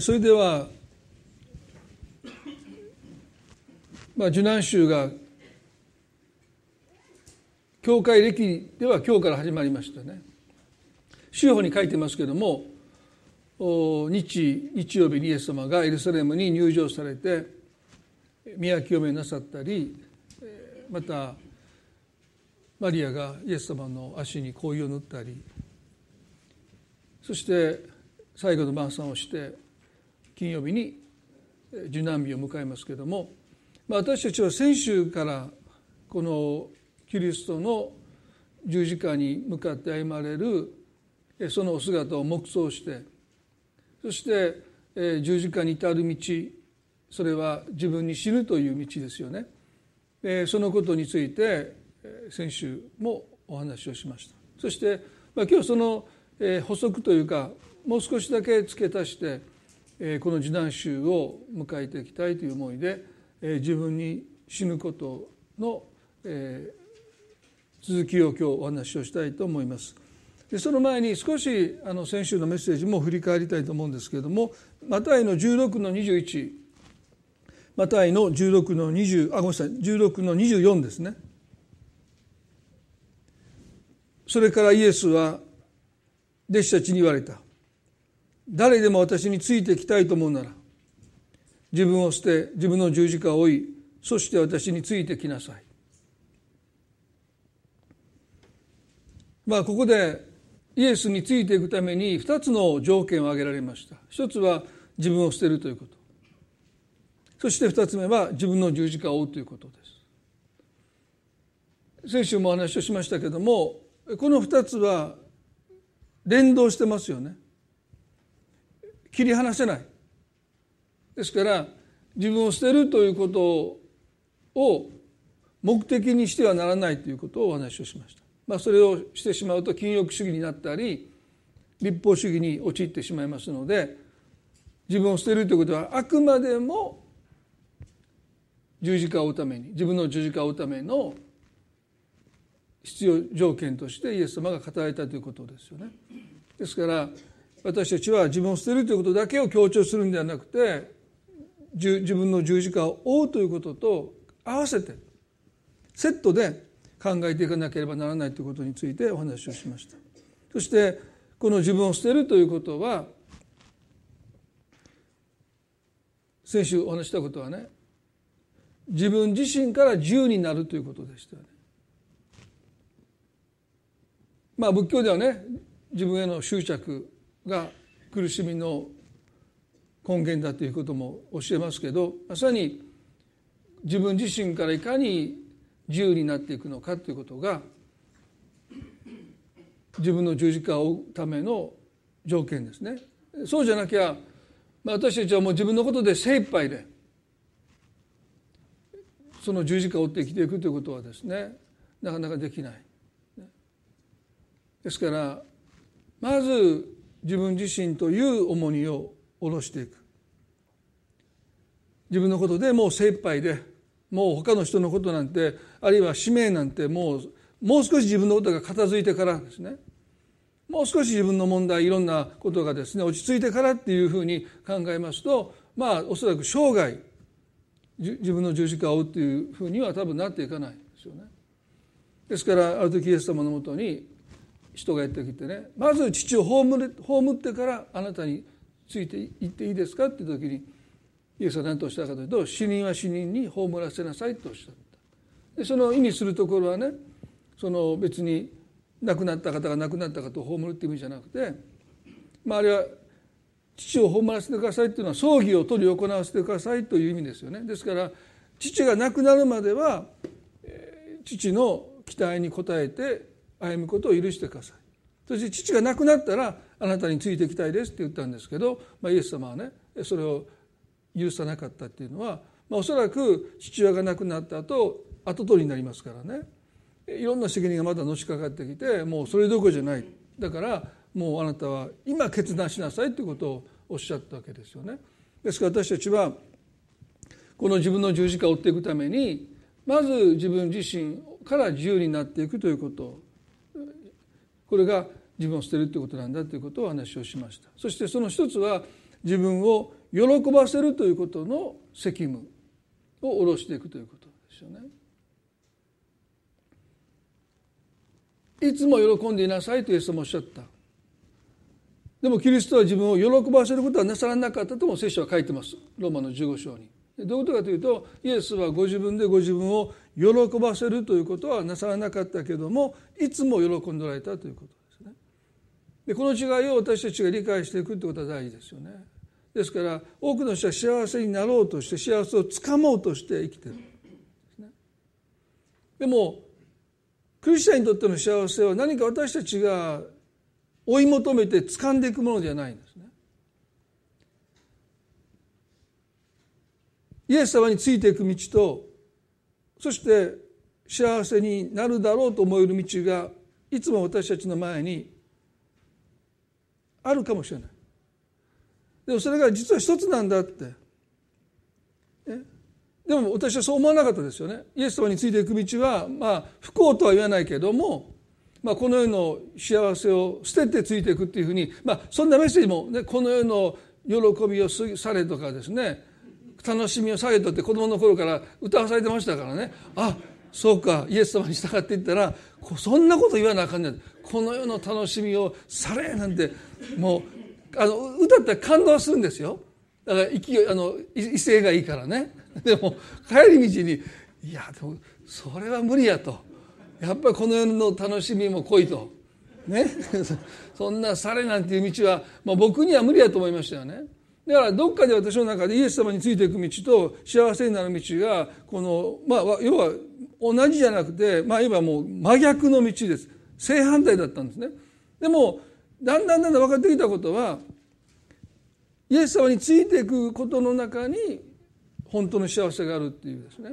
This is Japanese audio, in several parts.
それでは、まあ、受難週が教会歴では今日から始まりましたね。週報に書いてますけども日日曜日にイエス様がエルサレムに入場されて宮清めなさったりまたマリアがイエス様の足に香油を塗ったりそして最後の晩餐をして金曜日に受難日を迎えますけれども、まあ、私たちは先週からこのキリストの十字架に向かって歩まれるそのお姿を黙想してそして十字架に至る道それは自分に死ぬという道ですよね。そのことについて先週もお話をしました。そして、今日その補足というかもう少しだけ付け足してこの受難週を迎えていきたいという思いで自分に死ぬことの続きを今日お話をしたいと思います。でその前に少しあの先週のメッセージも振り返りたいと思うんですけれどもマタイの16の21マタイの16の20あごめんなさい16の24ですねそれからイエスは弟子たちに言われた誰でも私についてきたいと思うなら自分を捨て自分の十字架を追いそして私についてきなさい。まあここでイエスについていくために2つの条件を挙げられました。一つは自分を捨てるということ。そして2つ目は自分の十字架を追うということです。先週もお話をしましたけどもこの2つは連動してますよね。切り離せないですから自分を捨てるということを目的にしてはならないということをお話をしました、まあ、それをしてしまうと禁欲主義になったり立法主義に陥ってしまいますので自分を捨てるということはあくまでも十字架を追うために自分の十字架を追うための必要条件としてイエス様が語られたということですよね。ですから私たちは自分を捨てるということだけを強調するんではなくて自分の十字架を追うということと合わせてセットで考えていかなければならないということについてお話をしました。そしてこの自分を捨てるということは先週お話したことはね自分自身から自由になるということでしたよね。まあ仏教ではね自分への執着が苦しみの根源だということも教えますけどまさに自分自身からいかに自由になっていくのかということが自分の十字架を追うための条件ですね。そうじゃなきゃ、まあ、私たちはもう自分のことで精一杯でその十字架を追って生きていくということはですねなかなかできない。ですからまず自分自身という重荷を下ろしていく自分のことでもう精一杯でもう他の人のことなんてあるいは使命なんてもうもう少し自分のことが片付いてからですねもう少し自分の問題いろんなことがですね落ち着いてからっていうふうに考えますとまあおそらく生涯自分の十字架を追うっていうふうには多分なっていかないですよね。ですからある時イエス様のもとに人がやってきてねまず父を葬葬ってからあなたについていっていいですかっていう時にイエスは何とおっしゃったかというと死人は死人に葬らせなさいとおっしゃった。でその意味するところはねその別に亡くなった方が亡くなった方を葬るっていう意味じゃなくて、まあ、あれは父を葬らせてくださいっていうのは葬儀を執り行わせてくださいという意味ですよね。ですから父が亡くなるまでは父の期待に応えて歩むことを許してください。そして父が亡くなったらあなたについていきたいですって言ったんですけど、まあ、イエス様はねそれを許さなかったっていうのは、まあ、おそらく父親が亡くなった後後取りになりますからね。いろんな責任がまだのしかかってきてもうそれどころじゃない。だからもうあなたは今決断しなさいということをおっしゃったわけですよね。ですから私たちはこの自分の十字架を追っていくためにまず自分自身から自由になっていくということ。これが自分を捨てるということなんだということをお話をしましたそしてその一つは自分を喜ばせるということの責務を下ろしていくということですよね。いつも喜んでいなさいとイエス様おっしゃった。でもキリストは自分を喜ばせることはなさらなかったとも聖書は書いてます。ローマの15章に。どういうことかというとイエスはご自分でご自分を喜ばせるということはなさらなかったけどもいつも喜んでおられたということですね。でこの違いを私たちが理解していくということは大事ですよね。ですから多くの人は幸せになろうとして幸せをつかもうとして生きてる。でね。でもクリスチャンにとっての幸せは何か私たちが追い求めて掴んでいくものじゃないんですね。イエス様についていく道とそして幸せになるだろうと思える道がいつも私たちの前にあるかもしれない。でもそれが実は一つなんだって。でも私はそう思わなかったですよね。イエス様についていく道は、まあ、不幸とは言わないけども、まあ、この世の幸せを捨ててついていくっていうふうに、まあ、そんなメッセージも、ね、この世の喜びをされとかですね楽しみをされとって子供の頃から歌わされてましたからね。あそうか。イエス様に従っていったらそんなこと言わなあかんねん。この世の楽しみをされなんてもうあの歌ったら感動するんですよ。だから勢いあの威勢がいいからね。でも帰り道にいやでもそれは無理やと。やっぱりこの世の楽しみも濃いと。ね。そんなされなんていう道は、まあ、僕には無理やと思いましたよね。だからどっかで私の中でイエス様についていく道と幸せになる道がこのまあ要は同じじゃなくてまあ言えばもう真逆の道です。正反対だったんですね。でもだんだんだんだん分かってきたことはイエス様についていくことの中に本当の幸せがあるっていうですね。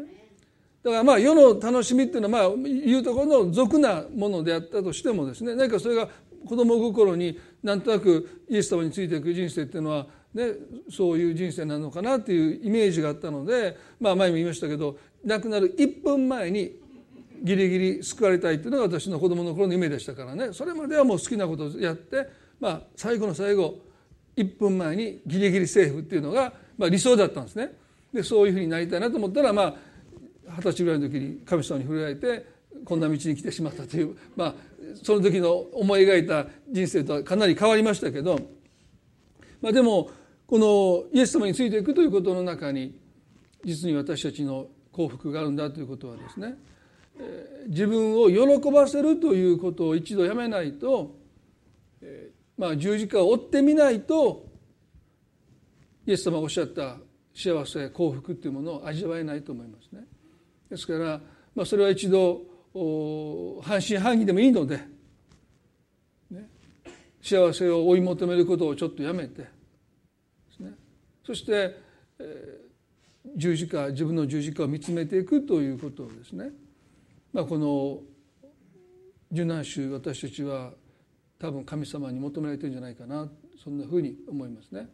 だからまあ世の楽しみっていうのはまあ言うところの俗なものであったとしてもですね何かそれが子供心になんとなくイエス様についていく人生っていうのは、ね、そういう人生なのかなっていうイメージがあったので、まあ、前も言いましたけど亡くなる1分前にギリギリ救われたいっていうのが私の子供の頃の夢でしたからねそれまではもう好きなことをやって、まあ、最後の最後1分前にギリギリセーフっていうのが、まあ、理想だったんですね。でそういうふうになりたいなと思ったらまあ二十歳ぐらいの時に神様に触れられてこんな道に来てしまったという、まあ、その時の思い描いた人生とはかなり変わりましたけど、まあ、でもこのイエス様についていくということの中に実に私たちの幸福があるんだということはですね自分を喜ばせるということを一度やめないと、まあ、十字架を追ってみないとイエス様がおっしゃった幸せ幸福っていうものを味わえないと思いますね。ですから、まあ、それは一度半信半疑でもいいので、ね、幸せを追い求めることをちょっとやめて、そして、えー、十字架自分の十字架を見つめていくということをですね、まあ、この受難週私たちは多分神様に求められてるんじゃないかなそんなふうに思いますね。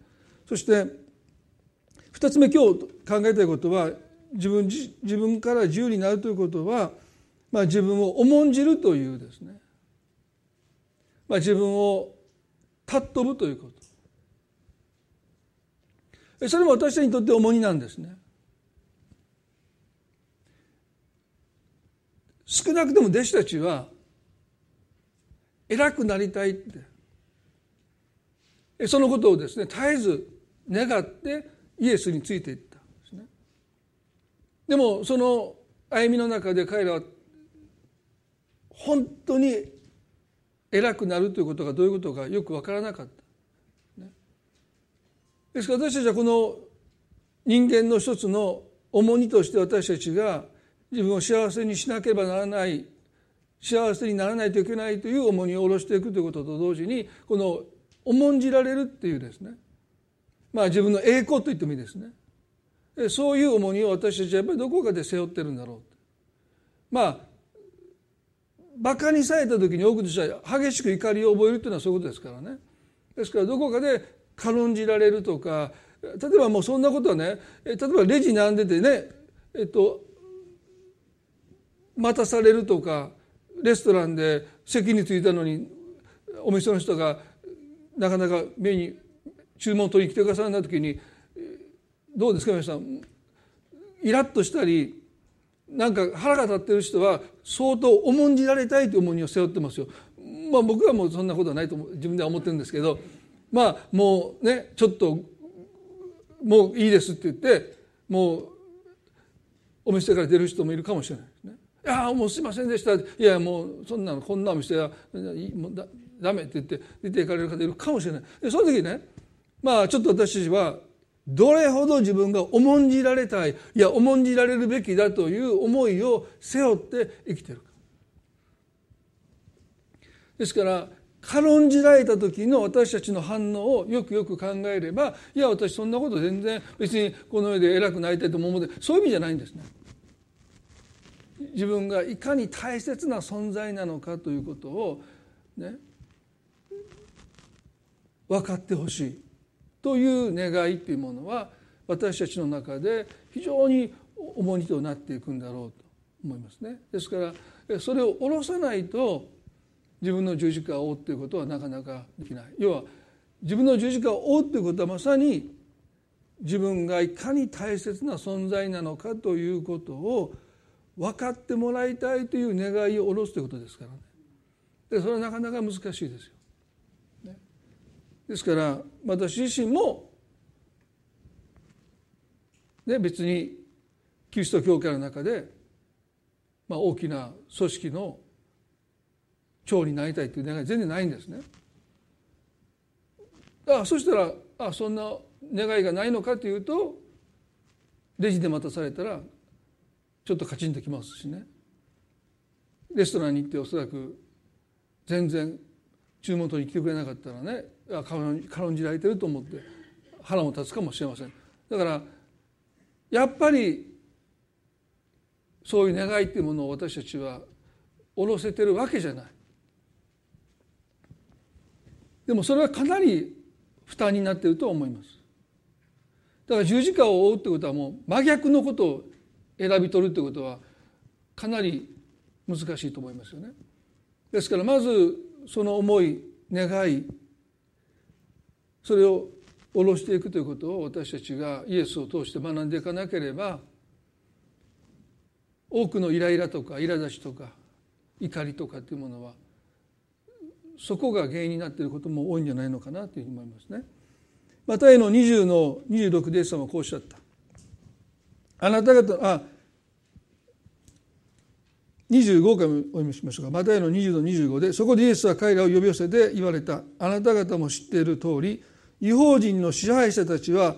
そして二つ目今日考えたいことは自分自分から自由になるということは、まあ、自分を重んじるというですね、まあ、自分を尊ぶということ。それも私たちにとって重荷なんですね。少なくとも弟子たちは偉くなりたいって。そのことをですね絶えず願ってイエスについていったでもその歩みの中で彼らは本当に偉くなるということがどういうことかよく分からなかった。ですから私たちはこの人間の一つの重荷として私たちが自分を幸せにしなければならない幸せにならないといけないという重荷を下ろしていくということと同時にこの重んじられるっていうですね。まあ自分の栄光と言ってもいいですね。そういう重荷を私たちはやっぱりどこかで背負ってるんだろうまあ馬鹿にされた時に多くの人は激しく怒りを覚えるというのはそういうことですからね。ですからどこかで軽んじられるとか例えばもうそんなことはね例えばレジ並んでてねえっと待たされるとかレストランで席に着いたのにお店の人がなかなか目に注文取りに来てくださるな時にどうですか皆さん？イラッとしたりなんか腹が立ってる人は相当重んじられたいという重荷を背負ってますよ。まあ僕はもうそんなことはないと自分では思ってるんですけどまあもうねちょっともういいですって言ってもうお店から出る人もいるかもしれないですね。いやもうすいませんでした。いやもうそんなのこんなお店はもうだダメって言って出ていかれる方いるかもしれない。でその時ねまあちょっと私たちはどれほど自分が重んじられたいいや重んじられるべきだという思いを背負って生きてるか。ですから軽んじられた時の私たちの反応をよくよく考えればいや私そんなこと全然別にこの世で偉くなりたいと思うのでそういう意味じゃないんですね。自分がいかに大切な存在なのかということをね分かってほしいという願いというものは私たちの中で非常に重荷となっていくんだろうと思いますね。ですからそれを下ろさないと自分の十字架を追うということはなかなかできない。要は自分の十字架を追うということはまさに自分がいかに大切な存在なのかということを分かってもらいたいという願いを下ろすということですからね。でそれはなかなか難しいですよ。ですから私自身も、ね、別にキリスト教会の中で、まあ、大きな組織の長になりたいという願い全然ないんですね。あそしたらあそんな願いがないのかというとレジで待たされたらちょっとカチンときますしね。レストランに行っておそらく全然注文取りに来てくれなかったらね軽んじられてると思って腹も立つかもしれません。だからやっぱりそういう願いっていうものを私たちは下ろせてるわけじゃない。でもそれはかなり負担になっていると思います。だから十字架を追うってことはもう真逆のことを選び取るってことはかなり難しいと思いますよね。ですからまずその思い願いそれを下ろしていくということを私たちがイエスを通して学んでいかなければ多くのイライラとか苛立ちとか怒りとかっていうものはそこが原因になっていることも多いんじゃないのかなというふうに思いますね。マタイの20の26でイエス様はこうおっしゃった。あなた方あ25回もお読みしましょうかマタイの20の25でそこでイエスは彼らを呼び寄せて言われたあなた方も知っている通り違法人の支配者たちは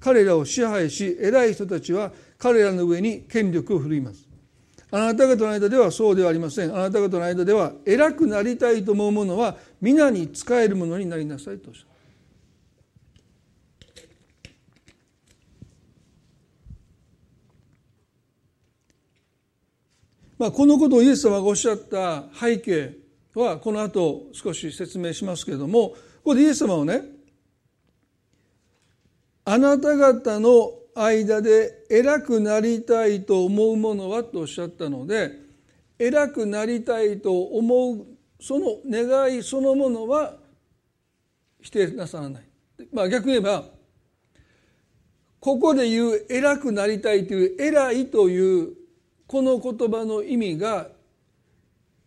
彼らを支配し偉い人たちは彼らの上に権力を振るいますあなた方の間ではそうではありません。あなた方の間では偉くなりたいと思う者は皆に仕える者になりなさいとおっしゃる。まあ、このことをイエス様がおっしゃった背景はこの後少し説明しますけれどもここでイエス様はねあなた方の間で偉くなりたいと思うものはとおっしゃったので偉くなりたいと思うその願いそのものは否定なさらない。まあ逆に言えばここで言う偉くなりたいという偉いというこの言葉の意味が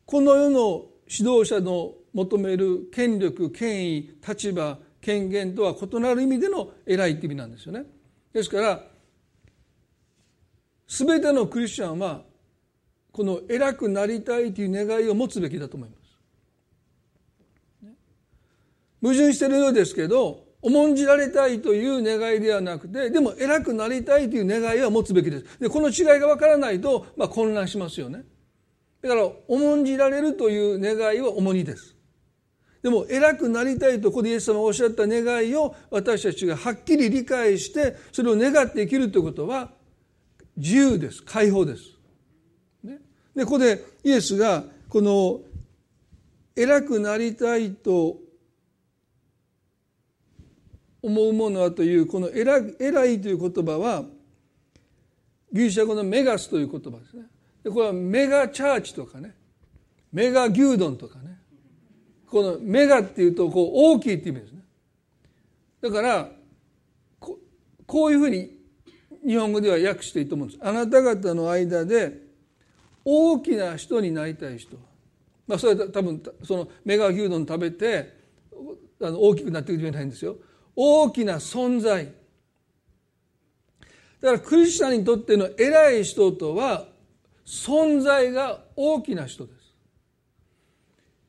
この世の指導者の求める権力権威立場権限とは異なる意味での偉いって意味なんですよね。ですから全てのクリスチャンはこの偉くなりたいという願いを持つべきだと思います。矛盾してるようですけど重んじられたいという願いではなくてでも偉くなりたいという願いは持つべきです。でこの違いが分からないと、まあ、混乱しますよね。だから重んじられるという願いは重荷です。でも偉くなりたいとここでイエス様がおっしゃった願いを私たちがはっきり理解してそれを願って生きるということは自由です解放です。ね、でここでイエスがこの偉くなりたいと思うものはというこの偉偉いという言葉はギリシャ語のメガスという言葉ですね。でこれはメガチャーチとかねメガ牛丼とかねこのメガっていうとこう大きいっていう意味ですね。だからここういうふうに日本語では訳していいと思うんです。あなた方の間で大きな人になりたい人。まあそれは多分そのメガ牛丼食べてあの大きくなっていくじゃないんですよ。大きな存在。だからクリスチャンにとっての偉い人とは存在が大きな人です。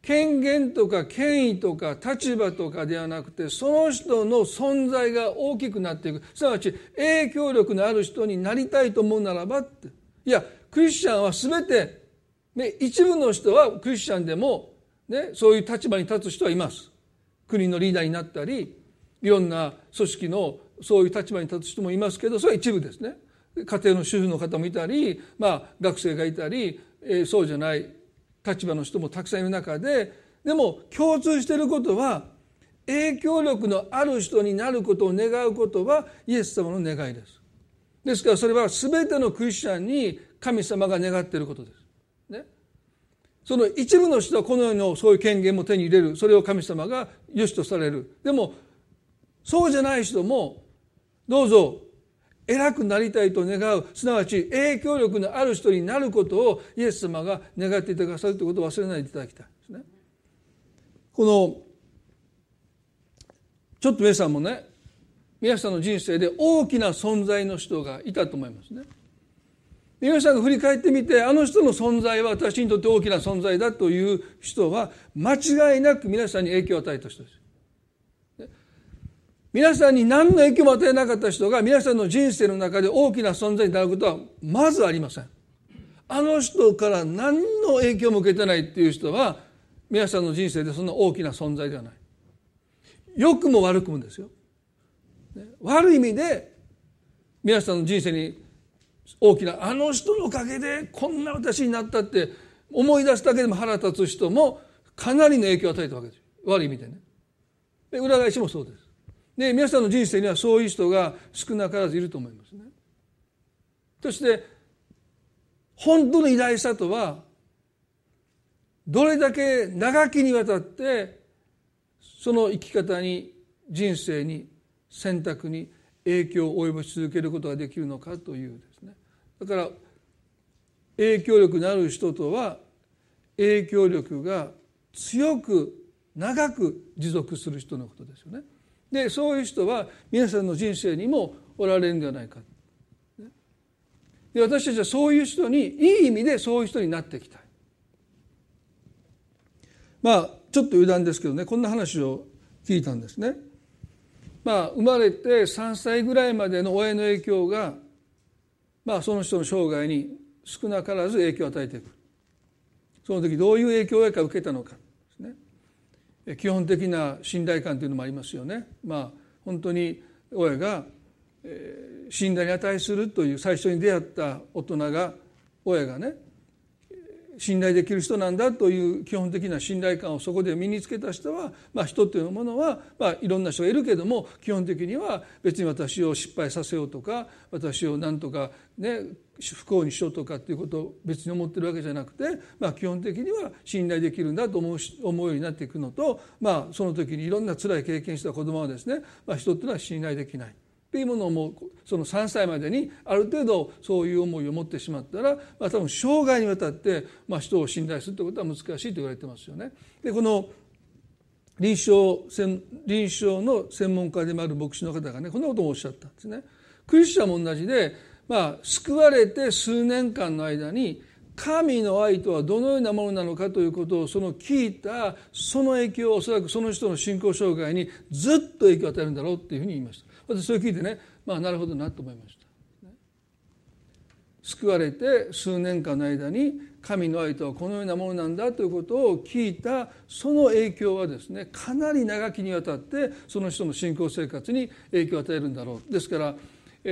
権限とか権威とか立場とかではなくてその人の存在が大きくなっていく。すなわち影響力のある人になりたいと思うならばって。いやクリスチャンは全て、ね、一部の人はクリスチャンでも、ね、そういう立場に立つ人はいます。国のリーダーになったりいろんな組織のそういう立場に立つ人もいますけどそれは一部ですね。家庭の主婦の方もいたり、まあ、学生がいたり、えー、そうじゃない立場の人もたくさんいる中ででも共通していることは影響力のある人になることを願うことはイエス様の願いです。ですからそれは全てのクリスチャンに神様が願っていることです。ね、その一部の人はこの世のそういう権限も手に入れるそれを神様が良しとされるでもそうじゃない人もどうぞ偉くなりたいと願うすなわち影響力のある人になることをイエス様が願っていてくださるということを忘れないでいただきたいですね。このちょっと皆さんもね皆さんの人生で大きな存在の人がいたと思いますね。皆さんが振り返ってみてあの人の存在は私にとって大きな存在だという人は間違いなく皆さんに影響を与えた人です。皆さんに何の影響も与えなかった人が皆さんの人生の中で大きな存在になることはまずありません。あの人から何の影響も受けてないっていう人は皆さんの人生でそんな大きな存在ではない。良くも悪くもですよ。悪い意味で皆さんの人生に大きなあの人のおかげでこんな私になったって思い出すだけでも腹立つ人もかなりの影響を与えたわけです悪い意味でね。で裏返しもそうです。で皆さんの人生にはそういう人が少なからずいると思いますね。そして本当の偉大さとはどれだけ長きにわたってその生き方に人生に選択に影響を及ぼし続けることができるのかというですねだから影響力のある人とは影響力が強く長く持続する人のことですよね。でそういう人は皆さんの人生にもおられるんではないか。で私たちはそういう人にいい意味でそういう人になっていきたい。まあちょっと余談ですけどねこんな話を聞いたんですね。まあ生まれて3歳ぐらいまでの親の影響がまあその人の生涯に少なからず影響を与えていくその時どういう影響を受けたのか。基本的な信頼感というのもありますよね。まあ本当に親が信頼に値するという最初に出会った大人が親がね信頼できる人なんだという基本的な信頼感をそこで身につけた人は、まあ、人というものは、まあ、いろんな人がいるけども基本的には別に私を失敗させようとか私を何とかね不幸にしようとかっていうことを別に思ってるわけじゃなくて、まあ、基本的には信頼できるんだと思う思うようになっていくのと、まあ、その時にいろんな辛い経験した子供はですね、まあ、人っていうのは信頼できない。っていうものをもうその3歳までにある程度そういう思いを持ってしまったら、まあ、多分生涯にわたって、まあ、人を信頼するということは難しいと言われてますよね。でこの臨床臨床の専門家でもある牧師の方がねこんなことをおっしゃったんですね。クリスチャンも同じで、まあ、救われて数年間の間に神の愛とはどのようなものなのかということをその聞いたその影響をおそらくその人の信仰障害にずっと影響を与えるんだろうっていうふうに言いました。私それ聞いてねまあなるほどなと思いました。救われて数年間の間に神の愛とはこのようなものなんだということを聞いたその影響はですねかなり長きにわたってその人の信仰生活に影響を与えるんだろうですから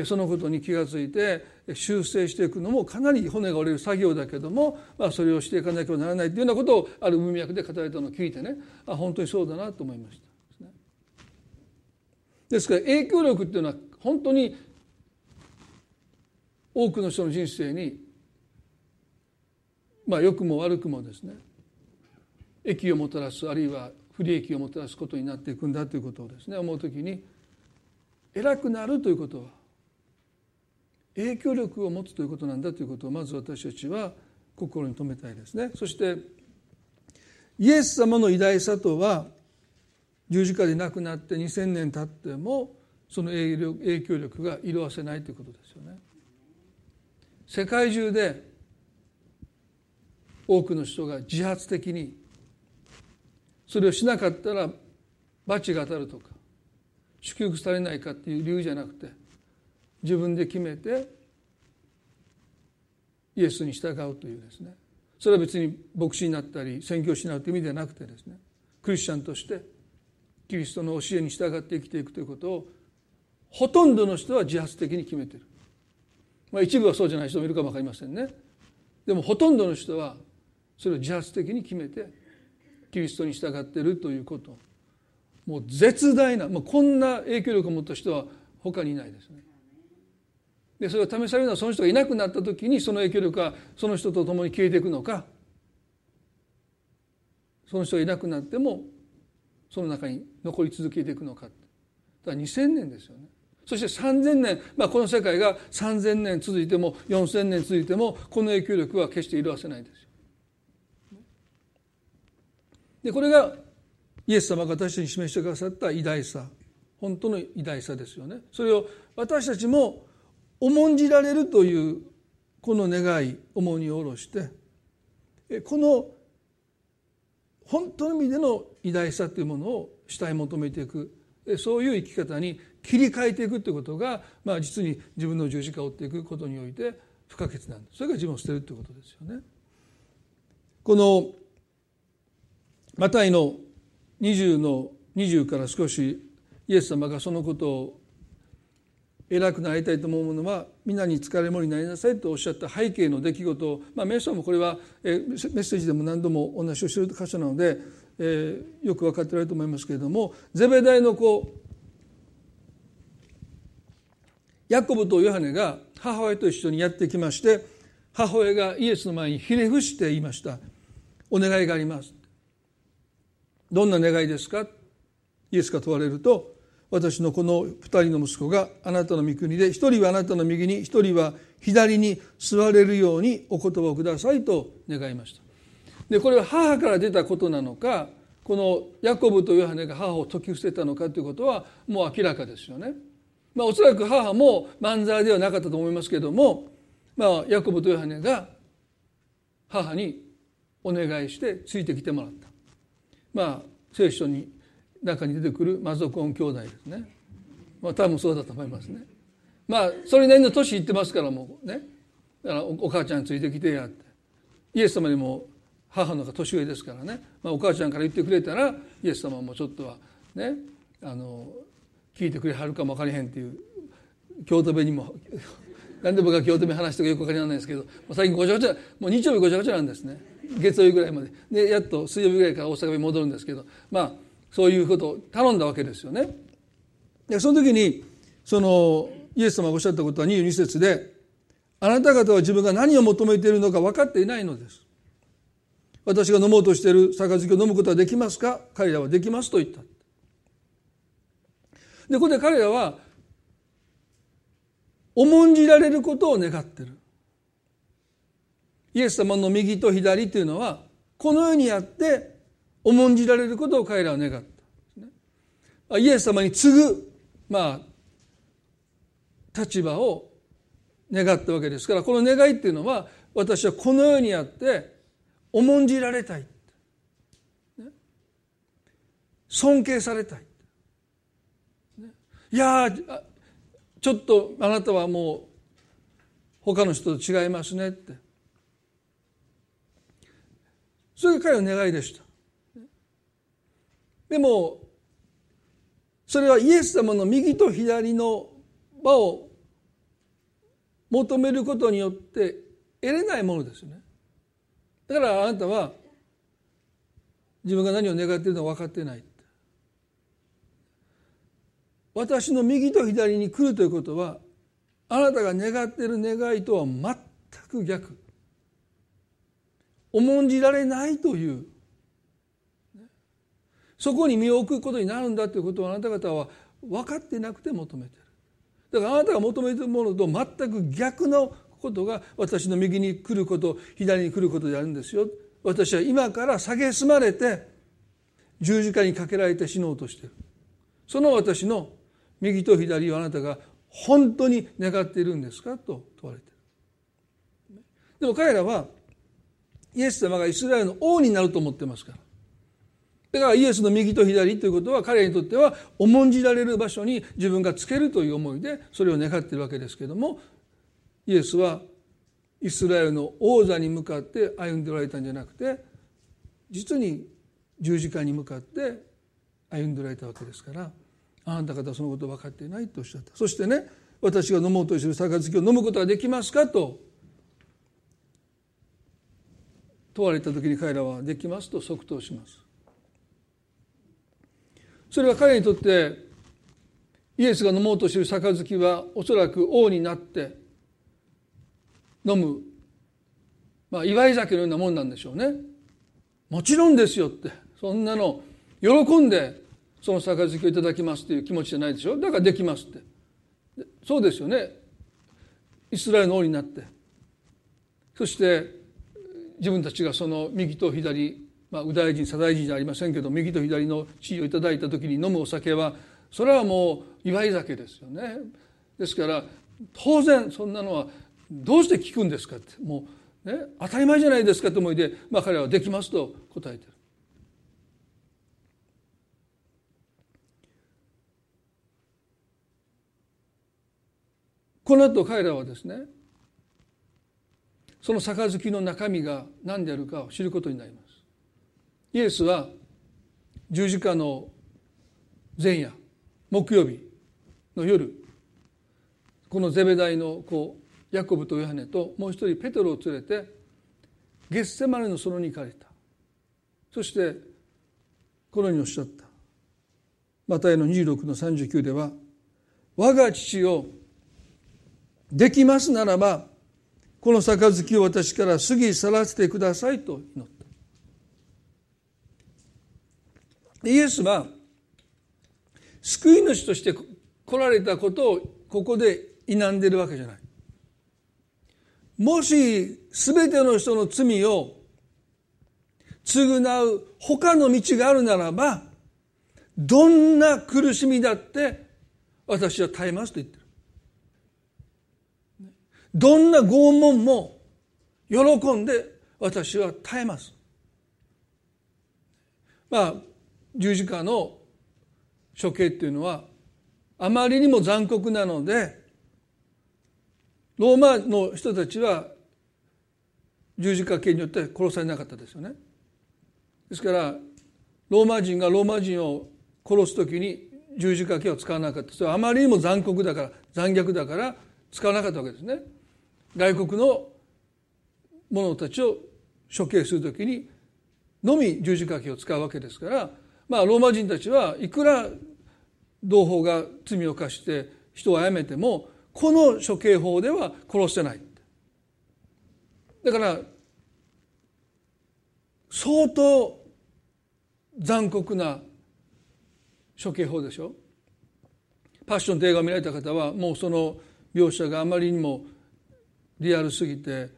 そのことに気が付いて修正していくのもかなり骨が折れる作業だけども、まあ、それをしていかなければならないというようなことをある文脈で語られたのを聞いてねあ本当にそうだなと思いました。ですから影響力っていうのは本当に多くの人の人生にまあ良くも悪くもですね益をもたらすあるいは不利益をもたらすことになっていくんだということをですね思う時に偉くなるということは影響力を持つということなんだということをまず私たちは心に留めたいですね。そしてイエス様の偉大さとは十字架で亡くなって2,000年経ってもその影響力が色あせないということですよね。世界中で多くの人が自発的にそれをしなかったら罰が当たるとか祝福されないかっていう理由じゃなくて自分で決めてイエスに従うというですねそれは別に牧師になったり宣教師になるという意味ではなくてですねクリスチャンとしてキリストの教えに従って生きていくということをほとんどの人は自発的に決めてる、まあ、一部はそうじゃない人もいるかも分かりませんね。でもほとんどの人はそれを自発的に決めてキリストに従っているということ。もう絶大なもうこんな影響力を持った人は他にいないですね。でそれが試されるのはその人がいなくなった時にその影響力がその人と共に消えていくのか。その人がいなくなってもその中に残り続けていくのかだから2000年ですよね。そして3000年、まあ、この世界が3000年続いても4000年続いてもこの影響力は決して色あせないですよ。でこれがイエス様が私たちに示してくださった偉大さ。本当の偉大さですよね。それを私たちも重んじられるというこの願い重荷を下ろしてこの本当の意味での偉大さというものを主体求めていくそういう生き方に切り替えていくということが、まあ、実に自分の十字架を追っていくことにおいて不可欠なんですそれが自分を捨てるということですよね。このマタイの20の20から少しイエス様がそのことを偉くなりたいと思う者は皆に疲れもになりなさいとおっしゃった背景の出来事。を、まあ、メッソもこれは、えメッセージでも何度もお話をしている箇所なので、えー、よく分かっておられると思いますけれどもゼベダイの子ヤコブとヨハネが母親と一緒にやってきまして母親がイエスの前にひれ伏して言いました「お願いがあります」どんな願いですか？イエスが問われると私のこの二人の息子があなたの御国で一人はあなたの右に一人は左に座れるようにお言葉をくださいと願いましたでこれは母から出たことなのかこのヤコブとヨハネが母を説き伏せたのかということはもう明らかですよね。まあ、おそらく母も漫才ではなかったと思いますけれども、まあ、ヤコブとヨハネが母にお願いしてついてきてもらった。まあ聖書に中に出てくるマゾコン兄弟ですね。まあ多分そうだと思いますね。まあそれなりの年いってますからもうね。だからお母ちゃんついてきてやって。イエス様にも母の方が年上ですからね、まあ、お母ちゃんから言ってくれたらイエス様もちょっとはねあの聞いてくれはるかも分かりへんっていう京都弁にも何で僕が京都弁話してかよく分かりないんですけど最近ごちゃごちゃもう日曜日ごちゃごちゃなんですね。月曜日ぐらいまで。でやっと水曜日ぐらいから大阪に戻るんですけどまあそういうことを頼んだわけですよね。でその時にそのイエス様がおっしゃったことは22節であなた方は自分が何を求めているのか分かっていないのです。私が飲もうとしている杯を飲むことはできますか？彼らはできますと言った。でここで彼らは重んじられることを願ってる。イエス様の右と左というのはこの世にあって重んじられることを彼らは願った、イエス様に次ぐ、まあ、立場を願ったわけですからこの願いっていうのは私はこの世にあって重んじられたい、尊敬されたい、いやちょっとあなたはもう他の人と違いますねって。それが彼の願いでした。でもそれはイエス様の右と左の場を求めることによって得れないものですよね。だからあなたは自分が何を願っているのか分かってない。私の右と左に来るということはあなたが願っている願いとは全く逆。重んじられないというそこに身を置くことになるんだということをあなた方は分かってなくて求めてる。だからあなたが求めてるものと全く逆のことが私の右に来ること左に来ることであるんですよ。私は今から蔑まれて十字架にかけられて死のうとしてる。その私の右と左をあなたが本当に願っているんですかと問われてる。でも彼らはイエス様がイスラエルの王になると思ってますから。だからイエスの右と左ということは彼にとっては重んじられる場所に自分がつけるという思いでそれを願っているわけですけれどもイエスはイスラエルの王座に向かって歩んでおられたんじゃなくて実に十字架に向かって歩んでおられたわけですからあなた方はそのこと分かっていないとおっしゃった。そしてね私が飲もうとする杯を飲むことができますかと問われた時に彼らはできますと即答します。それは彼にとってイエスが飲もうとしている杯はおそらく王になって飲む、まあ、祝い酒のようなもんなんでしょうね。もちろんですよってそんなの喜んでその杯をいただきますという気持ちじゃないでしょ。だからできますって。そうですよね。イスラエルの王になって。そして自分たちがその右と左まあ、右大臣左大臣じゃありませんけど右と左の地位をいただいた時に飲むお酒はそれはもう祝い酒ですよねですから当然そんなのはどうして聞くんですかってもう、ね、当たり前じゃないですかと思いで、まあ、彼はできますと答えてる。この後彼らはですねその杯の中身が何であるかを知ることになります。イエスは十字架の前夜木曜日の夜このゼベダイの子ヤコブとヨハネともう一人ペトロを連れてゲッセマネの園に行かれた。そしてこのようにおっしゃった。マタイの26の39では「我が父をできますならばこの杯を私から過ぎ去らせてください」と祈った。イエスは救い主として来られたことをここで否んでるわけじゃない。もし全ての人の罪を償う他の道があるならばどんな苦しみだって私は耐えますと言ってる。どんな拷問も喜んで私は耐えます。まあ十字架の処刑っていうのはあまりにも残酷なのでローマの人たちは十字架刑によって殺されなかったですよね。ですからローマ人がローマ人を殺す時に十字架刑を使わなかったそれはあまりにも残酷だから残虐だから使わなかったわけですね。外国の者たちを処刑する時にのみ十字架刑を使うわけですからまあローマ人たちはいくら同胞が罪を犯して人を殺めてもこの処刑法では殺してないだから相当残酷な処刑法でしょパッションと映画を見られた方はもうその描写があまりにもリアルすぎて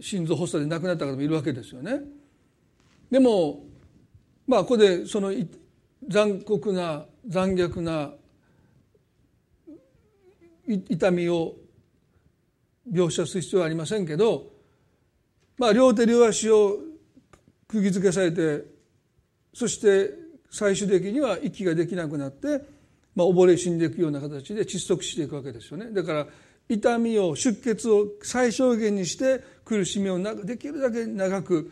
心臓発作で亡くなった方もいるわけですよね。でもまあここでその残酷な残虐な痛みを描写する必要はありませんけど、まあ、両手両足を釘付けされてそして最終的には息ができなくなって、まあ、溺れ死んでいくような形で窒息していくわけですよね。だから痛みを出血を最小限にして苦しみをできるだけ長く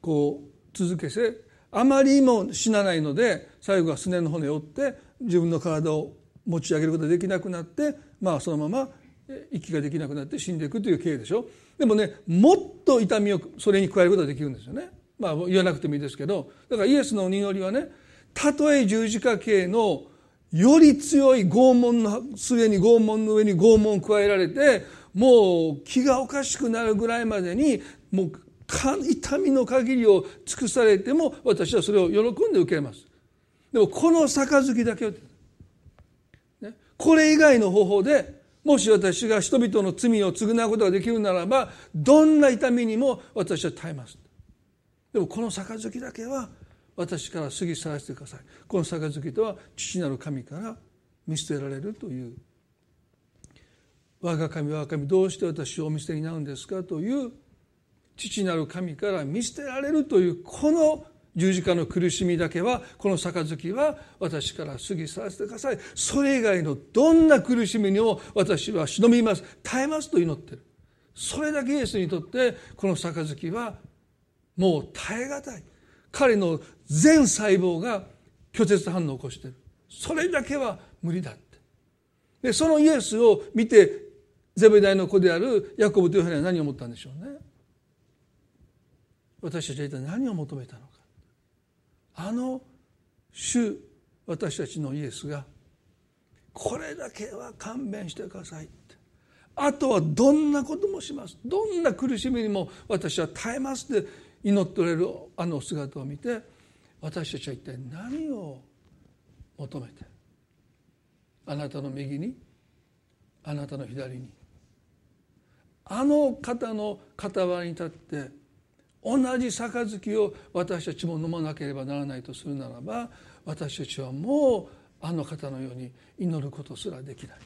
こう続けせあまりにも死なないので最後はすねの骨を折って自分の体を持ち上げることができなくなってまあそのまま息ができなくなって死んでいくという経緯でしょ。でもねもっと痛みをそれに加えることができるんですよね。まあ言わなくてもいいですけど。だからイエスのお祈りはねたとえ十字架刑のより強い拷問の末に拷問の上に拷問を加えられてもう気がおかしくなるぐらいまでにもう痛みの限りを尽くされても私はそれを喜んで受けます。でもこの杯だけを。これ以外の方法でもし私が人々の罪を償うことができるならばどんな痛みにも私は耐えます。でもこの杯だけは私から過ぎ去らせてください。この杯とは父なる神から見捨てられるという。我が神我が神どうして私をお見捨てになるんですかという父なる神から見捨てられるというこの十字架の苦しみだけはこの杯は私から過ぎ去らせてください。それ以外のどんな苦しみにも私は忍びます。耐えますと祈ってる。それだけイエスにとってこの杯はもう耐え難い。彼の全細胞が拒絶反応を起こしている。それだけは無理だって。でそのイエスを見てゼベダイの子であるヤコブというふうには何を思ったんでしょうね。私たちは一体何を求めたのか。あの主私たちのイエスがこれだけは勘弁してくださいあとはどんなこともします。どんな苦しみにも私は耐えますって祈っておられるあの姿を見て私たちは一体何を求めてあなたの右にあなたの左にあの方の傍らに立って同じ杯を私たちも飲まなければならないとするならば私たちはもうあの方のように祈ることすらできない。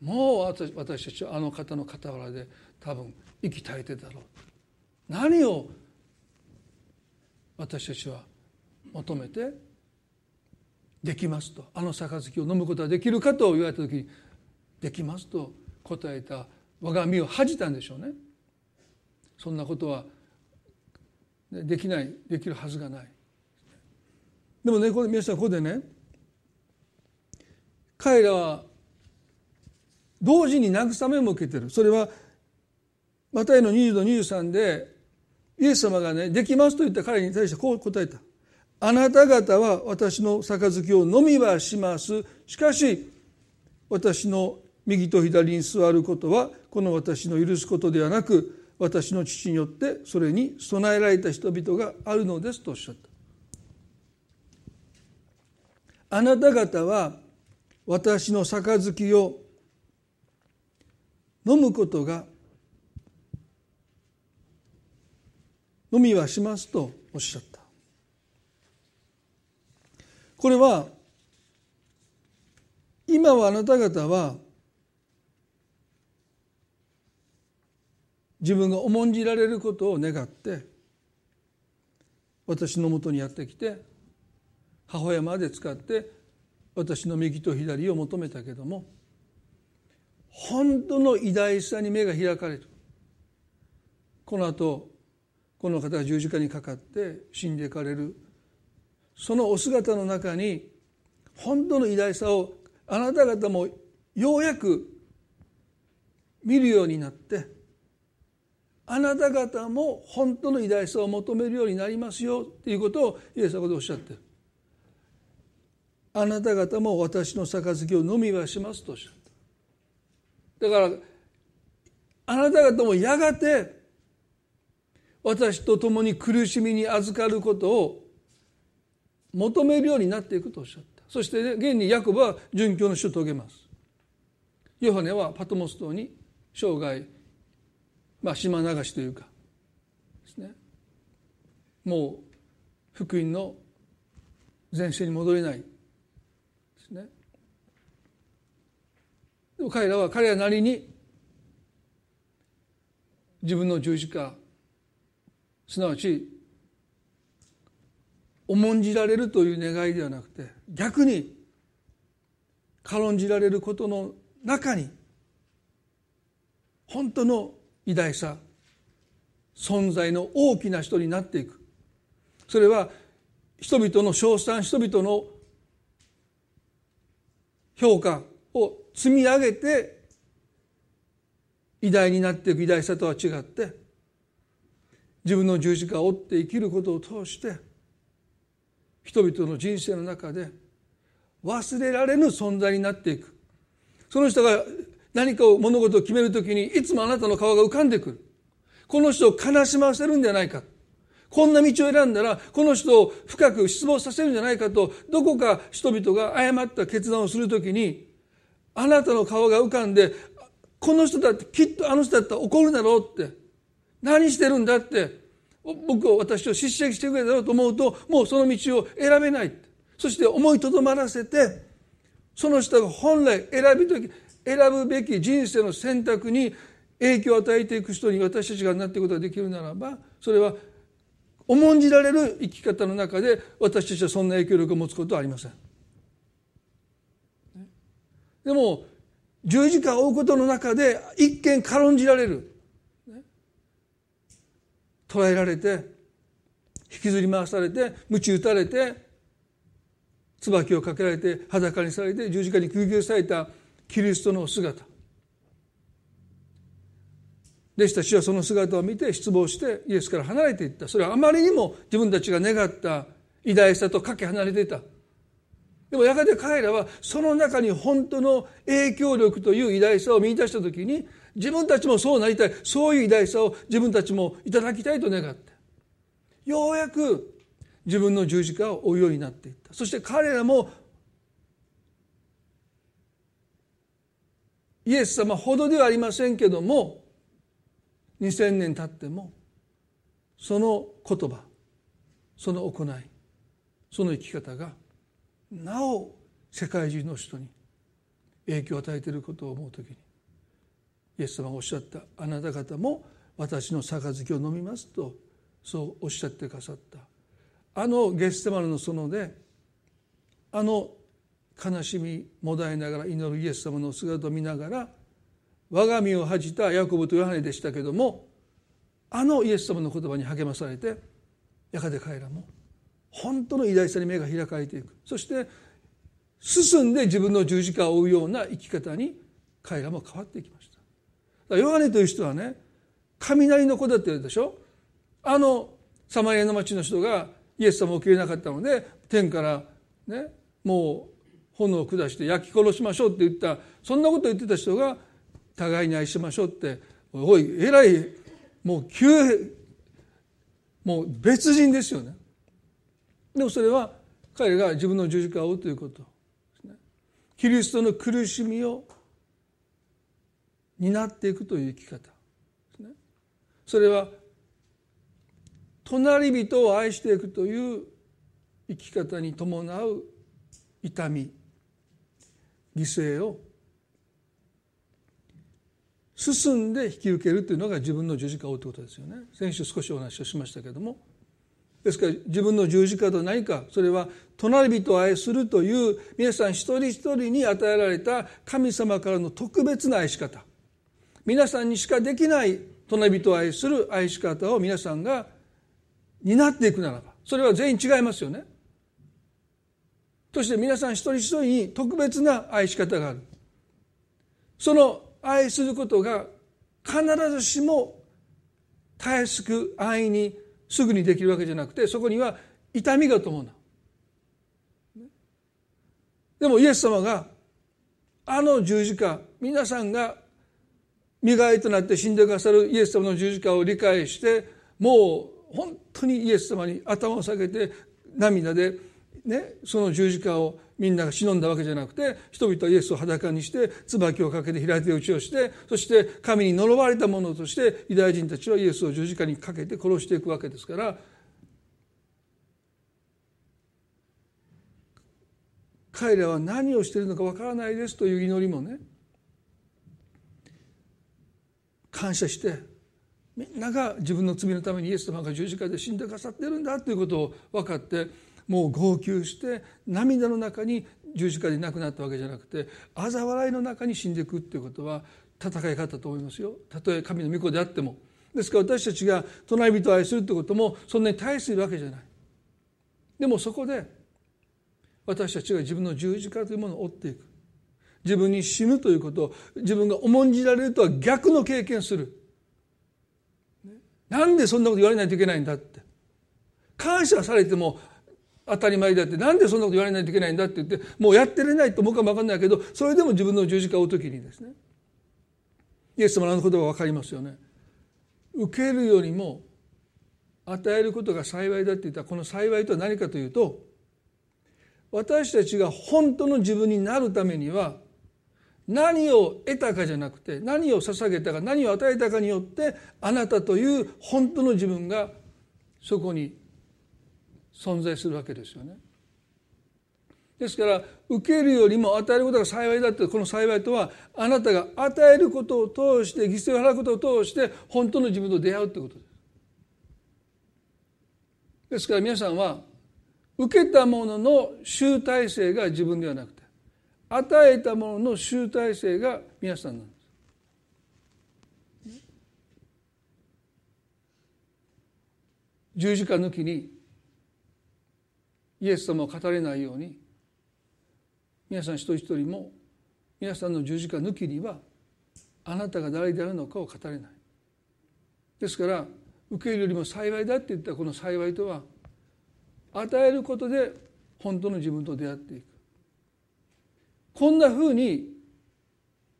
もう私たちはあの方の傍らで多分息絶えてだろう。何を私たちは求めてできますとあの杯を飲むことができるかと言われた時にできますと答えた我が身を恥じたんでしょうね。そんなことはできないできるはずがない。でもねこれ皆さんここでね彼らは同時に慰めも受けてる。それはマタイの20の23でイエス様がねできますと言った彼に対してこう答えた。あなた方は私の杯を飲みはします。しかし私の右と左に座ることはこの私の許すことではなく私の父によってそれに備えられた人々があるのですとおっしゃった。あなた方は私の杯を飲むことが飲みはしますとおっしゃった。これは今はあなた方は自分が重んじられることを願って私のもとにやってきて母親まで使って私の右と左を求めたけども本当の偉大さに目が開かれるこの後この方が十字架にかかって死んでいかれる。そのお姿の中に本当の偉大さをあなた方もようやく見るようになってあなた方も本当の偉大さを求めるようになりますよということをイエス様でおっしゃってる。あなた方も私の杯を。飲みはしますとおっしゃっただからあなた方もやがて私と共に苦しみに預かることを求めるようになっていくとおっしゃった。そして、ね、現にヤコブは殉教の死を遂げます。ヨハネはパトモス島に生涯まあ、島流しというか。ですね。もう福音の前世に戻れない。ですね。でも彼らは彼らなりに自分の十字架すなわち重んじられるという願いではなくて逆に軽んじられることの中に本当の偉大さ存在の大きな人になっていく。それは人々の称賛人々の評価を積み上げて偉大になっていく偉大さとは違って自分の十字架を追って生きることを通して人々の人生の中で忘れられぬ存在になっていく。その人が何かを物事を決めるときにいつもあなたの顔が浮かんでくる。この人を悲しませるんじゃないか。こんな道を選んだらこの人を深く失望させるんじゃないかとどこか人々が誤った決断をするときにあなたの顔が浮かんでこの人だってきっとあの人だったら怒るだろうって何してるんだって僕を私を叱責してくれたろうと思うともうその道を選べないそして思いとどまらせてその人が本来選び時選ぶべき人生の選択に影響を与えていく人に私たちがなっていくことができるならばそれは重んじられる生き方の中で私たちはそんな影響力を持つことはありません。でも十字架を追うことの中で一見軽んじられる。捕らえられて引きずり回されて鞭打たれて椿をかけられて裸にされて十字架に釘をされたキリストの姿。弟子たちはその姿を見て失望してイエスから離れていった。それはあまりにも自分たちが願った偉大さとかけ離れていた。でもやがて彼らはその中に本当の影響力という偉大さを見出した時に自分たちもそうなりたい。そういう偉大さを自分たちもいただきたいと願ってようやく自分の十字架を追うようになっていった。そして彼らもイエス様ほどではありませんけども2000年経ってもその言葉その行いその生き方がなお世界中の人に影響を与えていることを思う時にイエス様がおっしゃったあなた方も私の杯を飲みますとそうおっしゃってくださった。あのゲステマルの園であの悲しみもだえながら祈るイエス様の姿を見ながら我が身を恥じたヤコブとヨハネでしたけどもあのイエス様の言葉に励まされてやがて彼らも本当の偉大さに目が開かれていく。そして進んで自分の十字架を追うような生き方に彼らも変わっていきました。ヨハネという人はね雷の子だって言うでしょ？あのサマリアの町の人がイエス様を受け入れなかったので天からねもう炎を下して焼き殺しましょうって言ったそんなことを言ってた人が互いに愛しましょうっておいえらいもう急もう別人ですよね。でもそれは彼が自分の十字架を追うということ。ですねキリストの苦しみを担っていくという生き方。ですねそれは隣人を愛していくという生き方に伴う痛み。犠牲を進んで引き受けるというのが自分の十字架を追うということですよね。先週少しお話をしましたけども。ですから自分の十字架と何かそれは隣人を愛するという皆さん一人一人に与えられた神様からの特別な愛し方。皆さんにしかできない隣人を愛する愛し方を皆さんが担っていくならばそれは全員違いますよね。そして皆さん一人一人に特別な愛し方がある。その愛することが必ずしもたやすく安易にすぐにできるわけじゃなくてそこには痛みが伴う。でもイエス様があの十字架皆さんが身代わりとなって死んでくださるイエス様の十字架を理解してもう本当にイエス様に頭を下げて涙で、ね、その十字架をみんなが忍んだわけじゃなくて人々はイエスを裸にして椿をかけて平手打ちをしてそして神に呪われた者としてユダヤ人たちはイエスを十字架にかけて殺していくわけですから彼らは何をしているのかわからないですという祈りもね感謝してみんなが自分の罪のためにイエス様が十字架で死んでくださってるんだということを分かってもう号泣して涙の中に十字架で亡くなったわけじゃなくて嘲笑いの中に死んでいくっていうことは戦い方と思いますよ。たとえ神の御子であっても。ですから私たちが隣人を愛するってこともそんなに大するわけじゃない。でもそこで私たちが自分の十字架というものを追っていく。自分に死ぬということを自分が重んじられるとは逆の経験する。なんでそんなこと言われないといけないんだって。感謝されても当たり前だってなんでそんなこと言われないといけないんだって言ってもうやってれないと僕は分かんないけどそれでも自分の十字架を追う時にですね。イエス様のあの言葉分かりますよね。受けるよりも与えることが幸いだって言ったらこの幸いとは何かというと私たちが本当の自分になるためには何を得たかじゃなくて何を捧げたか何を与えたかによってあなたという本当の自分がそこに存在するわけですよね。ですから受けるよりも与えることが幸いだってこの幸いとはあなたが与えることを通して犠牲を払うことを通して本当の自分と出会うということです。ですから皆さんは受けたものの集大成が自分ではなくて与えたものの集大成が皆さんなんです。十字架抜きにイエス様を語れないように皆さん一人一人も皆さんの十字架抜きにはあなたが誰であるのかを語れない。ですから受けるよりも幸いだって言ったこの幸いとは与えることで本当の自分と出会っていく。こんなふうに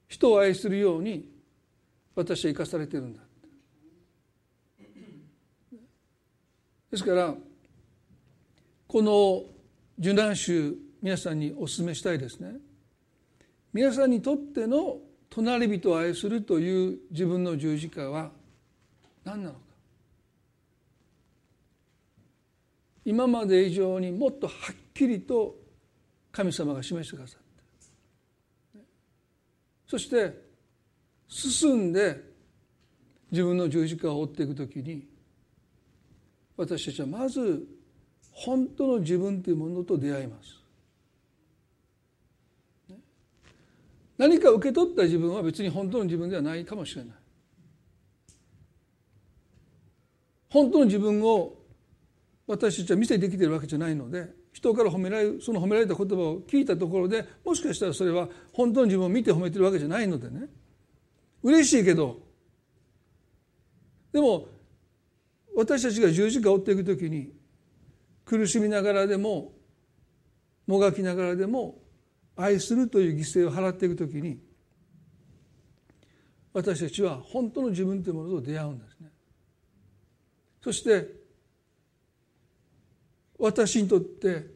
人を愛するように私は生かされてるんだですからこの受難集皆さんにお勧めしたいですね。皆さんにとっての隣人を愛するという自分の十字架は何なのか。今まで以上にもっとはっきりと神様が示してくださってそして進んで自分の十字架を追っていくときに私たちはまず本当の自分というものと出会います。何か受け取った自分は別に本当の自分ではないかもしれない。本当の自分を私たちは見せてきてるわけじゃないので人から褒められるその褒められた言葉を聞いたところでもしかしたらそれは本当の自分を見て褒めてるわけじゃないのでね。嬉しいけど。でも私たちが十字架を追っていく時に苦しみながらでももがきながらでも愛するという犠牲を払っていくときに私たちは本当の自分というものと出会うんですね。そして私にとって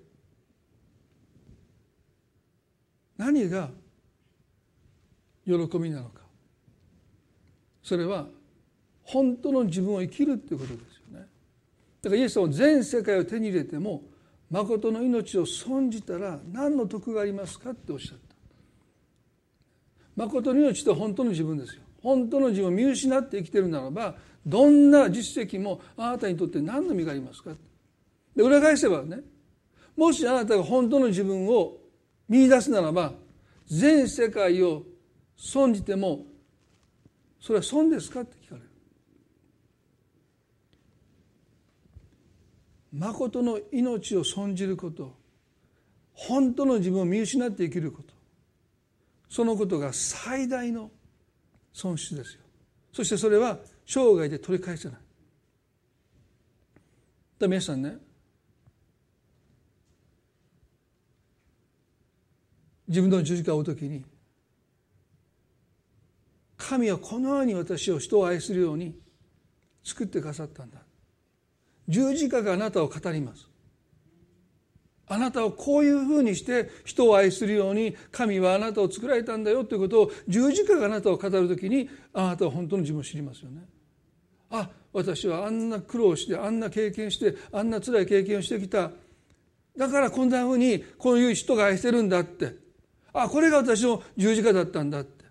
何が喜びなのかそれは本当の自分を生きるということですだからイエス様は全世界を手に入れても誠の命を損じたら何の得がありますかっておっしゃった。誠の命と本当の自分ですよ。本当の自分を見失って生きてるならばどんな実績もあなたにとって何の身がありますかで裏返せばねもしあなたが本当の自分を見出すならば全世界を損じてもそれは損ですかって聞かれる。誠の命を損じること。本当の自分を見失って生きること。そのことが最大の損失ですよ。そしてそれは生涯で取り返せない。だ皆さんね自分の十字架を追う時に神はこのように私を人を愛するように作ってくださったんだ。十字架があなたを語ります。あなたをこういうふうにして人を愛するように神はあなたを作られたんだよということを十字架があなたを語る時にあなたは本当の自分を知りますよね。あ私はあんな苦労してあんな経験してあんな辛い経験をしてきた。だからこんなふうにこういう人が愛してるんだって。あこれが私の十字架だったんだって。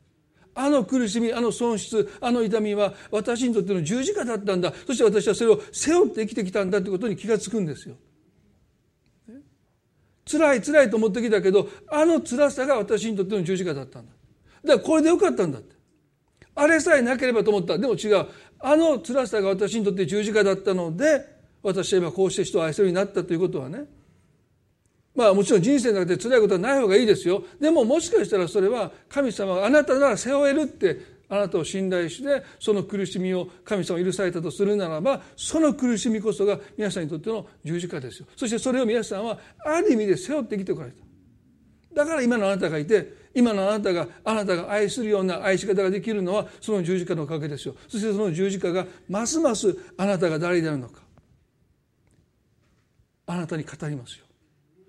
あの苦しみあの損失あの痛みは私にとっての十字架だったんだ。そして私はそれを背負って生きてきたんだということに気が付くんですよ。辛い辛いと思ってきたけどあの辛さが私にとっての十字架だったんだ。だからこれでよかったんだって。あれさえなければと思った。でも違う。あの辛さが私にとって十字架だったので私は今こうして人を愛せるようになったということはね。まあもちろん人生の中で辛いことはない方がいいですよ。でももしかしたらそれは神様があなたなら背負えるってあなたを信頼してその苦しみを神様が許されたとするならばその苦しみこそが皆さんにとっての十字架ですよ。そしてそれを皆さんはある意味で背負ってきてこられた。だから今のあなたがいて今のあなたがあなたが愛するような愛し方ができるのはその十字架のおかげですよ。そしてその十字架がますますあなたが誰であるのか。あなたに語りますよ。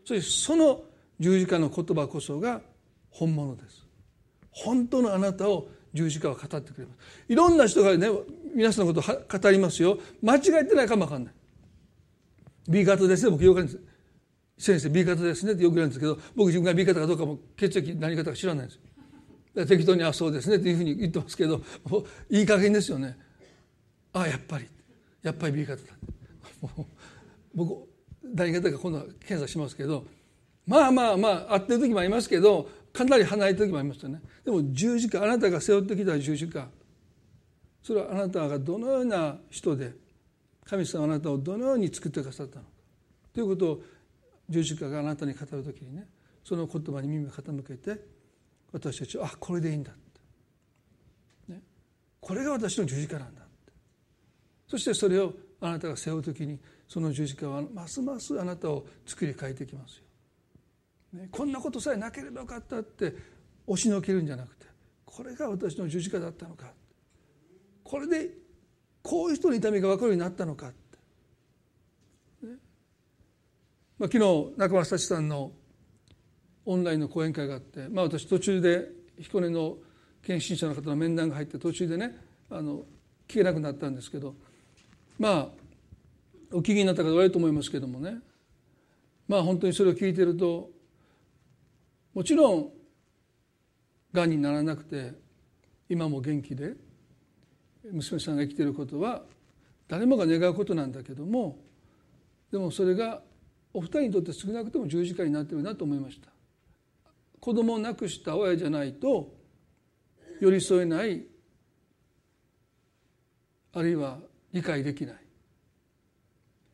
そしてその十字架の言葉こそが本物です。本当のあなたを十字架は語ってくれます。いろんな人がね皆さんのことを語りますよ。間違えてないかもわかんない。B 型ですね。僕よく言うんです。先生 B 型ですねってよく言うんですけど僕自分が B 型かどうかも血液何型か知らないんです。よ適当に「あそうですね」っていうふうに言ってますけどもういい加減ですよね。あやっぱり。やっぱり B 型だ。僕何型か今度は検査しますけどまあまあまあ合ってる時もありますけどかなり離れた時もありますよね。でも十字架あなたが背負ってきた十字架。それはあなたがどのような人で神様あなたをどのように作ってくださったのか。ということを十字架があなたに語る時にねその言葉に耳を傾けて私たちはあこれでいいんだって、ね、これが私の十字架なんだって。そしてそれをあなたが背負う時にその十字架はますますあなたを作り変えてきますよ。ね、こんなことさえなければよかったって押しのけるんじゃなくてこれが私の十字架だったのか。これでこういう人の痛みが分かるようになったのかって、ね。まあ、昨日中村幸さんのオンラインの講演会があって、まあ、私途中で彦根の献身者の方の面談が入って途中でねあの聞けなくなったんですけどまあお聞きになった方多いと思いますけどもね。まあ本当にそれを聞いてるともちろんがんにならなくて今も元気で娘さんが生きていることは誰もが願うことなんだけどもでもそれがお二人にとって少なくとも十字架になってるなと思いました。子供を亡くした親じゃないと寄り添えないあるいは理解できない。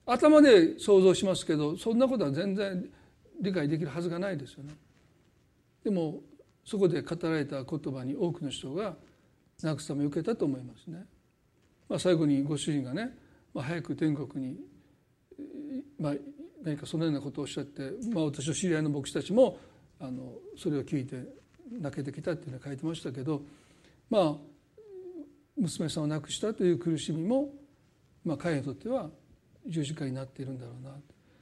頭で想像しますけどそんなことは全然理解できるはずがないですよねでもそこで語られた言葉に多くの人が慰めを受けたと思いますね。まあ、最後にご主人がね、まあ、早く天国に、まあ、何かそのようなことをおっしゃって、まあ、私の知り合いの牧師たちもあのそれを聞いて泣けてきたっていうのを書いてましたけどまあ娘さんを亡くしたという苦しみも、まあ、彼にとっては十字架になっているんだろうな。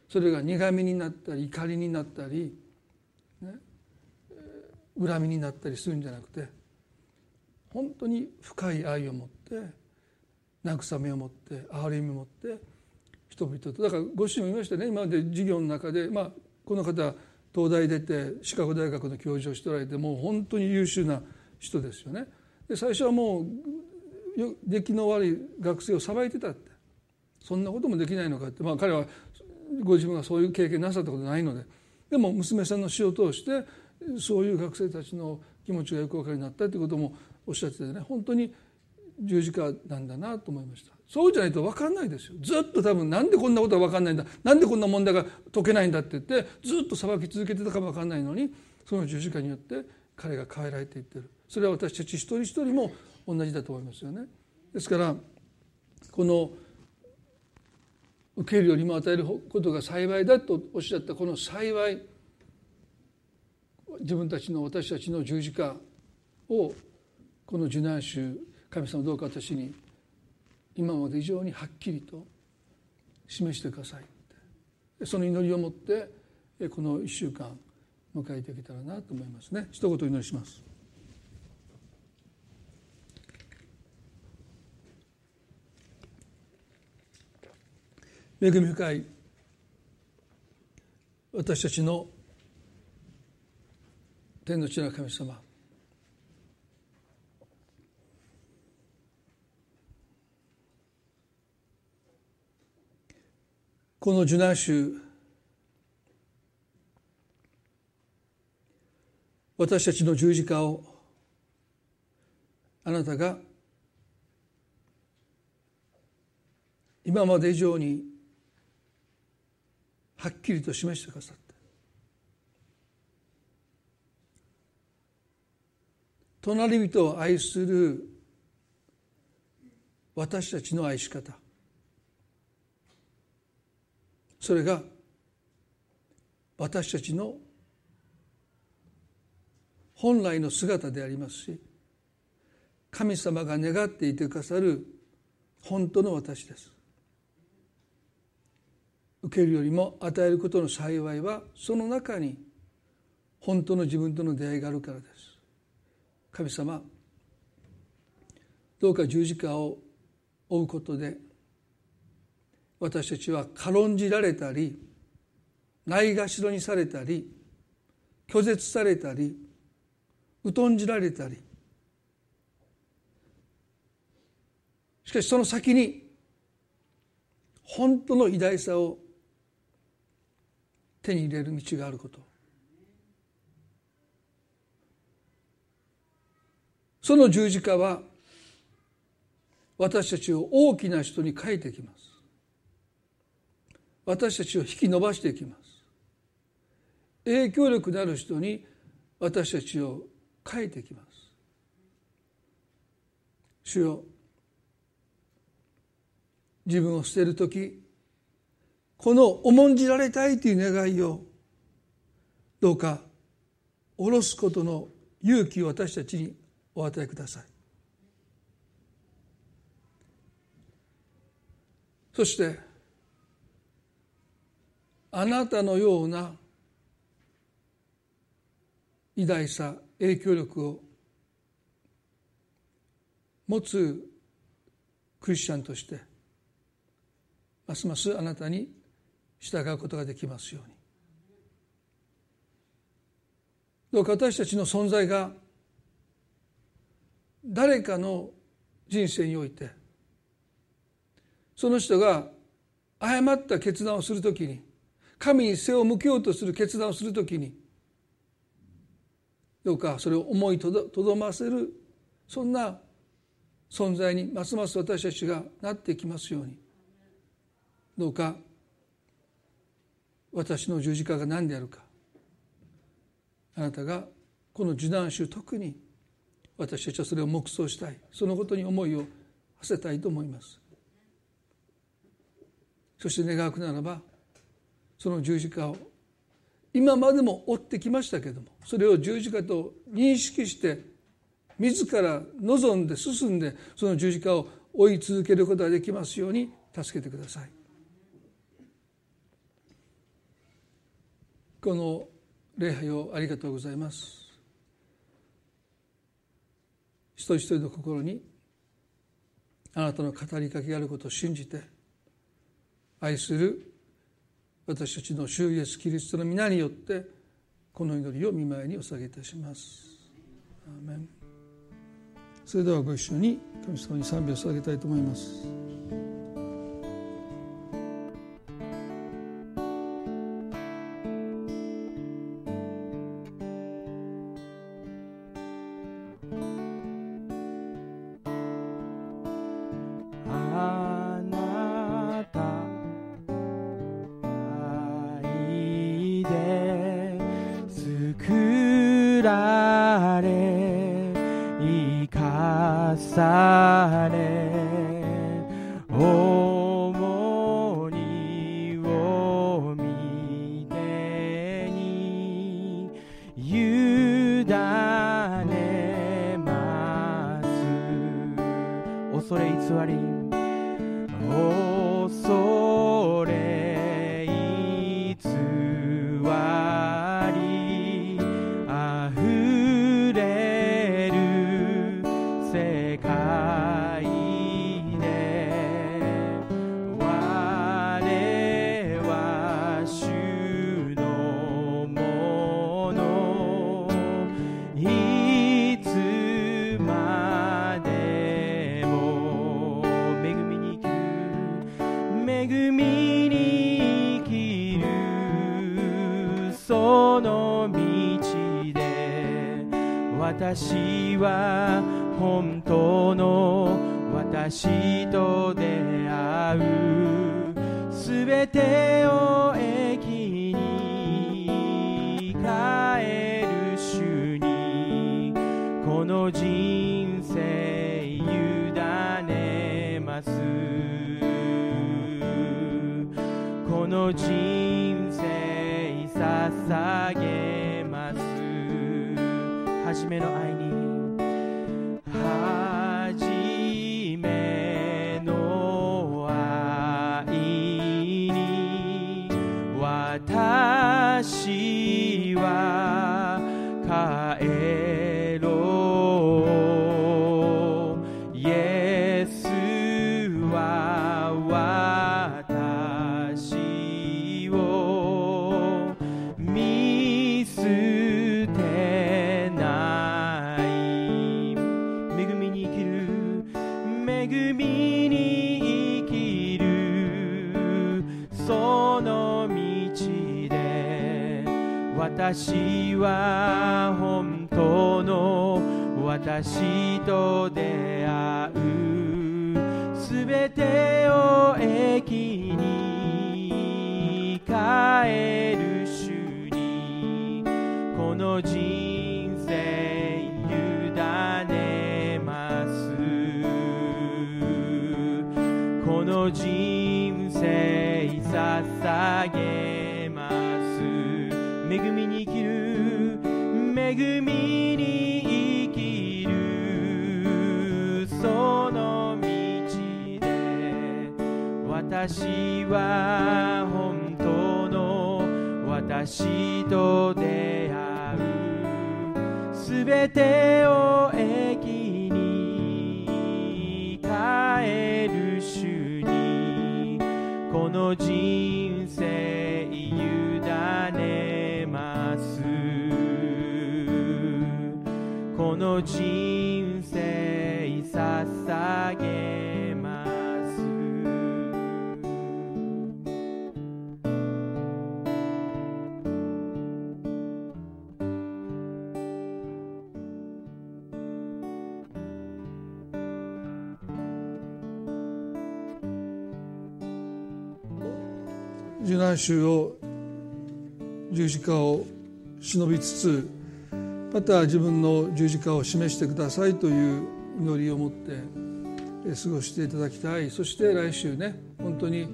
それが苦みになったり怒りになったり、ね、恨みになったりするんじゃなくて本当に深い愛を持って慰めを持って憐れみを持って人々と。だからご主人も言いましたね。今まで授業の中で、まあ、この方東大出てシカゴ大学の教授をしておられてもう本当に優秀な人ですよね。で最初はもう出来の悪い学生をさばいてたって。そんなこともできないのかって、まあ、彼はご自分がそういう経験なさったことないので。でも娘さんの死を通してそういう学生たちの気持ちがよく分かるようになったということもおっしゃっててね本当に十字架なんだなと思いました。そうじゃないと分かんないですよ。ずっと多分なんでこんなことが分かんないんだなんでこんな問題が解けないんだって言ってずっと裁き続けてたかも分かんないのにその十字架によって彼が変えられていってる。それは私たち一人一人も同じだと思いますよね。ですからこの受けるよりも与えることが幸いだとおっしゃったこの幸い自分たちの私たちの十字架をこの受難週神様どうか私に今まで以上にはっきりと示してくださいその祈りを持ってこの1週間迎えていけたらなと思いますね。一言お祈りします。恵み深い私たちの天の地の神様。この受難週私たちの十字架をあなたが今まで以上にはっきりと示してくださった隣人を愛する私たちの愛し方。それが私たちの本来の姿でありますし神様が願っていてくださる本当の私です。受けるよりも与えることの幸いはその中に本当の自分との出会いがあるからです。神様どうか十字架を追うことで私たちは軽んじられたりないがしろにされたり拒絶されたり疎んじられたり。しかしその先に本当の偉大さを手に入れる道があること。その十字架は私たちを大きな人に変えてきます。私たちを引き伸ばしていきます。影響力のある人に私たちを変えていきます。主よ自分を捨てる時この重んじられたいという願いをどうか下ろすことの勇気を私たちにお与えください。そしてあなたのような偉大さ影響力を持つクリスチャンとしてますますあなたに従うことができますように。どうか私たちの存在が誰かの人生においてその人が誤った決断をするときに神に背を向けようとする決断をするときにどうかそれを思いとどませるそんな存在にますます私たちがなっていきますようにどうか私の十字架が何であるか。あなたがこの受難週特に私たちはそれを黙想したい。そのことに思いを馳せたいと思います。そして願うならばその十字架を今までも追ってきましたけどもそれを十字架と認識して自ら望んで進んでその十字架を追い続けることができますように助けてください。この礼拝をありがとうございます。一人一人の心にあなたの語りかけがあることを信じて愛する私たちの主イエスキリストの皆によってこの祈りを見舞いにお下げいたします。それではご一緒に神様に賛美を捧げたいと思います。その道で私は本当の私と出会う。すべてを駅に帰る主にこの人生委ねます。この人生捧げます。初めの愛私は本当の私と出会う。すべてを駅に帰る私は本当の私と出会う。すべてを駅に帰る主に。この人生この人生捧げます。受難衆を十字架を忍びつつまた自分の十字架を示してくださいという祈りを持って過ごしていただきたい。そして来週ね本当に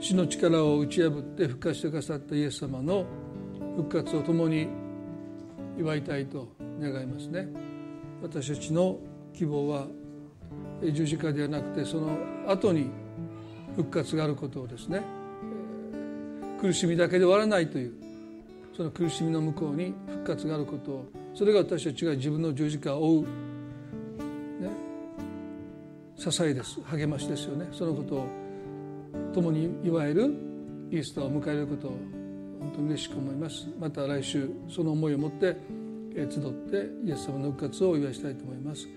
死の力を打ち破って復活してくださったイエス様の復活を共に祝いたいと願いますね。私たちの希望は十字架ではなくてその後に復活があることをですね苦しみだけで終わらないというその苦しみの向こうに復活があることをそれが私たちが自分の十字架を追う、ね、支えです。励ましですよね。そのことを共にいわゆるイースターを迎えることを本当に嬉しく思います。また来週その思いを持ってえ集ってイエス様の復活をお祝いしたいと思います。